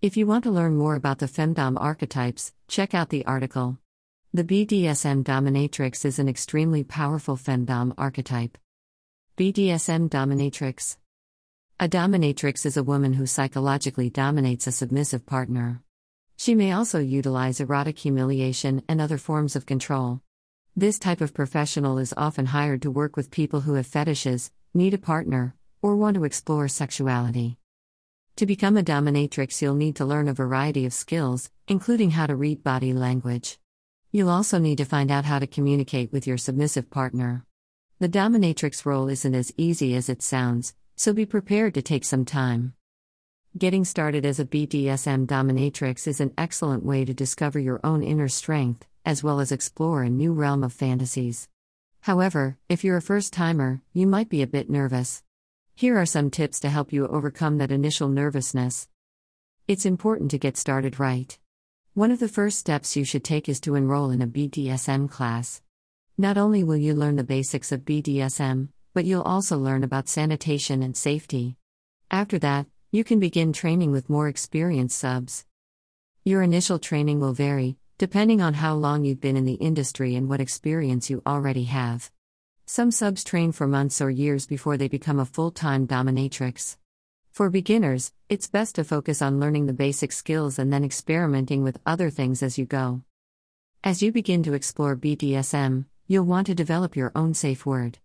If you want to learn more about the femdom archetypes, check out the article. The BDSM dominatrix is an extremely powerful femdom archetype. BDSM dominatrix A dominatrix is a woman who psychologically dominates a submissive partner. She may also utilize erotic humiliation and other forms of control. This type of professional is often hired to work with people who have fetishes, need a partner, or want to explore sexuality. To become a dominatrix, you'll need to learn a variety of skills, including how to read body language. You'll also need to find out how to communicate with your submissive partner. The dominatrix role isn't as easy as it sounds, so be prepared to take some time. Getting started as a BDSM dominatrix is an excellent way to discover your own inner strength, as well as explore a new realm of fantasies. However, if you're a first timer, you might be a bit nervous. Here are some tips to help you overcome that initial nervousness. It's important to get started right. One of the first steps you should take is to enroll in a BDSM class. Not only will you learn the basics of BDSM, but you'll also learn about sanitation and safety. After that, you can begin training with more experienced subs. Your initial training will vary, depending on how long you've been in the industry and what experience you already have. Some subs train for months or years before they become a full time dominatrix. For beginners, it's best to focus on learning the basic skills and then experimenting with other things as you go. As you begin to explore BDSM, you'll want to develop your own safe word.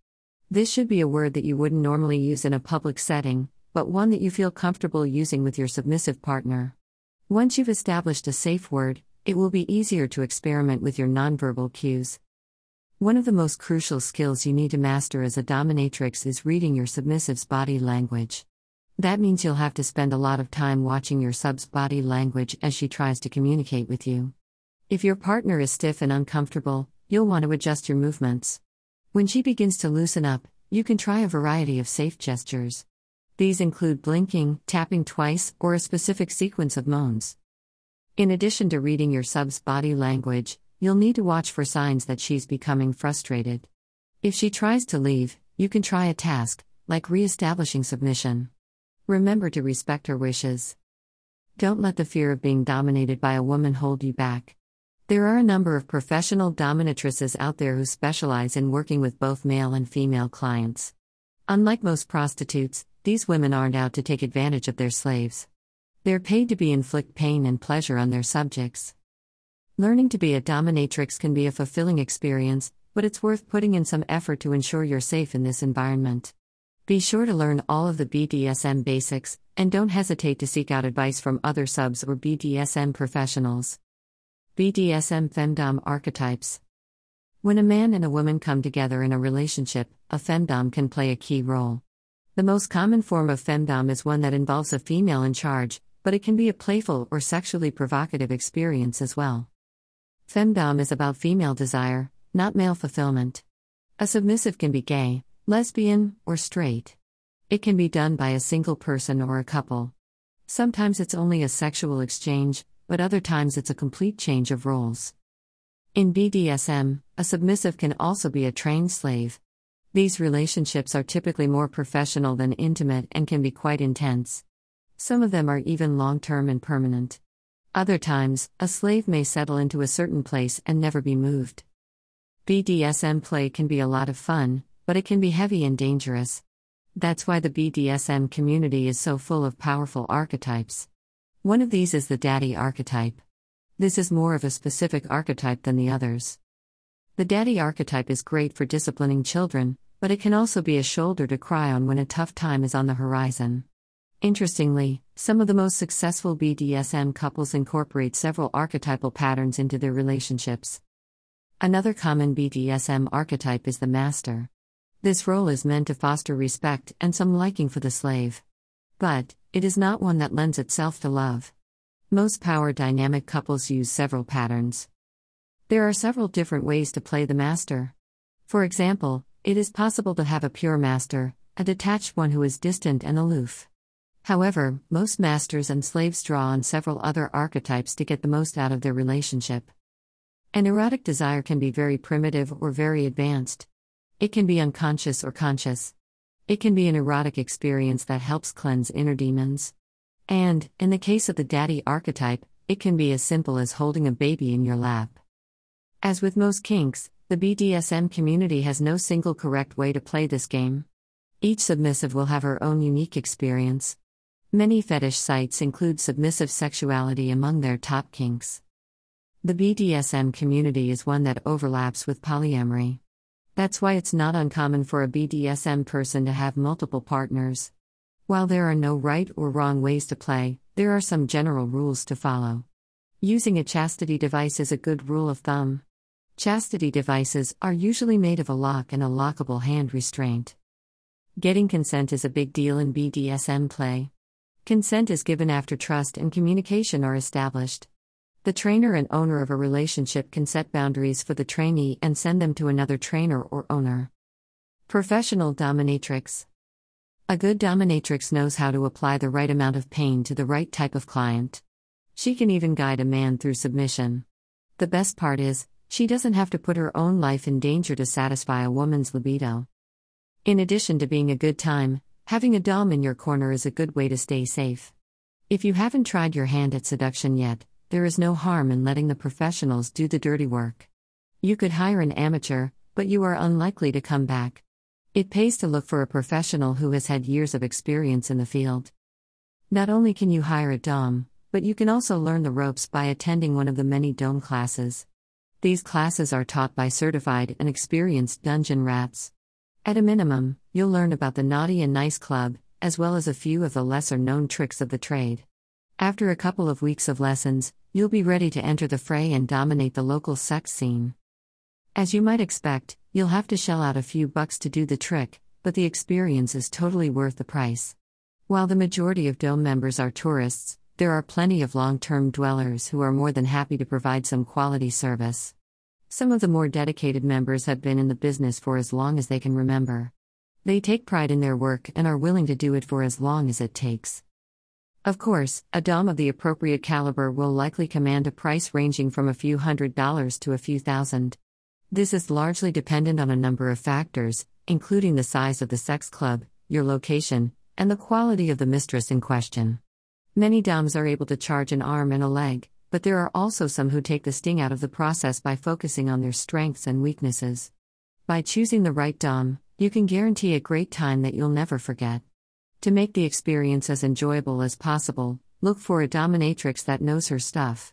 This should be a word that you wouldn't normally use in a public setting, but one that you feel comfortable using with your submissive partner. Once you've established a safe word, it will be easier to experiment with your nonverbal cues. One of the most crucial skills you need to master as a dominatrix is reading your submissive's body language. That means you'll have to spend a lot of time watching your sub's body language as she tries to communicate with you. If your partner is stiff and uncomfortable, you'll want to adjust your movements. When she begins to loosen up, you can try a variety of safe gestures. These include blinking, tapping twice, or a specific sequence of moans. In addition to reading your sub's body language, You'll need to watch for signs that she's becoming frustrated. If she tries to leave, you can try a task, like re establishing submission. Remember to respect her wishes. Don't let the fear of being dominated by a woman hold you back. There are a number of professional dominatrices out there who specialize in working with both male and female clients. Unlike most prostitutes, these women aren't out to take advantage of their slaves. They're paid to be inflict pain and pleasure on their subjects. Learning to be a dominatrix can be a fulfilling experience, but it's worth putting in some effort to ensure you're safe in this environment. Be sure to learn all of the BDSM basics, and don't hesitate to seek out advice from other subs or BDSM professionals. BDSM Femdom Archetypes When a man and a woman come together in a relationship, a femdom can play a key role. The most common form of femdom is one that involves a female in charge, but it can be a playful or sexually provocative experience as well. Femdom is about female desire, not male fulfillment. A submissive can be gay, lesbian, or straight. It can be done by a single person or a couple. Sometimes it's only a sexual exchange, but other times it's a complete change of roles. In BDSM, a submissive can also be a trained slave. These relationships are typically more professional than intimate and can be quite intense. Some of them are even long term and permanent. Other times, a slave may settle into a certain place and never be moved. BDSM play can be a lot of fun, but it can be heavy and dangerous. That's why the BDSM community is so full of powerful archetypes. One of these is the daddy archetype. This is more of a specific archetype than the others. The daddy archetype is great for disciplining children, but it can also be a shoulder to cry on when a tough time is on the horizon. Interestingly, some of the most successful BDSM couples incorporate several archetypal patterns into their relationships. Another common BDSM archetype is the master. This role is meant to foster respect and some liking for the slave. But, it is not one that lends itself to love. Most power dynamic couples use several patterns. There are several different ways to play the master. For example, it is possible to have a pure master, a detached one who is distant and aloof. However, most masters and slaves draw on several other archetypes to get the most out of their relationship. An erotic desire can be very primitive or very advanced. It can be unconscious or conscious. It can be an erotic experience that helps cleanse inner demons. And, in the case of the daddy archetype, it can be as simple as holding a baby in your lap. As with most kinks, the BDSM community has no single correct way to play this game. Each submissive will have her own unique experience. Many fetish sites include submissive sexuality among their top kinks. The BDSM community is one that overlaps with polyamory. That's why it's not uncommon for a BDSM person to have multiple partners. While there are no right or wrong ways to play, there are some general rules to follow. Using a chastity device is a good rule of thumb. Chastity devices are usually made of a lock and a lockable hand restraint. Getting consent is a big deal in BDSM play. Consent is given after trust and communication are established. The trainer and owner of a relationship can set boundaries for the trainee and send them to another trainer or owner. Professional dominatrix. A good dominatrix knows how to apply the right amount of pain to the right type of client. She can even guide a man through submission. The best part is, she doesn't have to put her own life in danger to satisfy a woman's libido. In addition to being a good time, having a Dom in your corner is a good way to stay safe. If you haven't tried your hand at seduction yet, there is no harm in letting the professionals do the dirty work. You could hire an amateur, but you are unlikely to come back. It pays to look for a professional who has had years of experience in the field. Not only can you hire a Dom, but you can also learn the ropes by attending one of the many Dome classes. These classes are taught by certified and experienced dungeon rats. At a minimum, you'll learn about the Naughty and Nice Club, as well as a few of the lesser known tricks of the trade. After a couple of weeks of lessons, you'll be ready to enter the fray and dominate the local sex scene. As you might expect, you'll have to shell out a few bucks to do the trick, but the experience is totally worth the price. While the majority of Dome members are tourists, there are plenty of long term dwellers who are more than happy to provide some quality service. Some of the more dedicated members have been in the business for as long as they can remember. They take pride in their work and are willing to do it for as long as it takes. Of course, a Dom of the appropriate caliber will likely command a price ranging from a few hundred dollars to a few thousand. This is largely dependent on a number of factors, including the size of the sex club, your location, and the quality of the mistress in question. Many DOMs are able to charge an arm and a leg, but there are also some who take the sting out of the process by focusing on their strengths and weaknesses. By choosing the right DOM, you can guarantee a great time that you'll never forget. To make the experience as enjoyable as possible, look for a dominatrix that knows her stuff.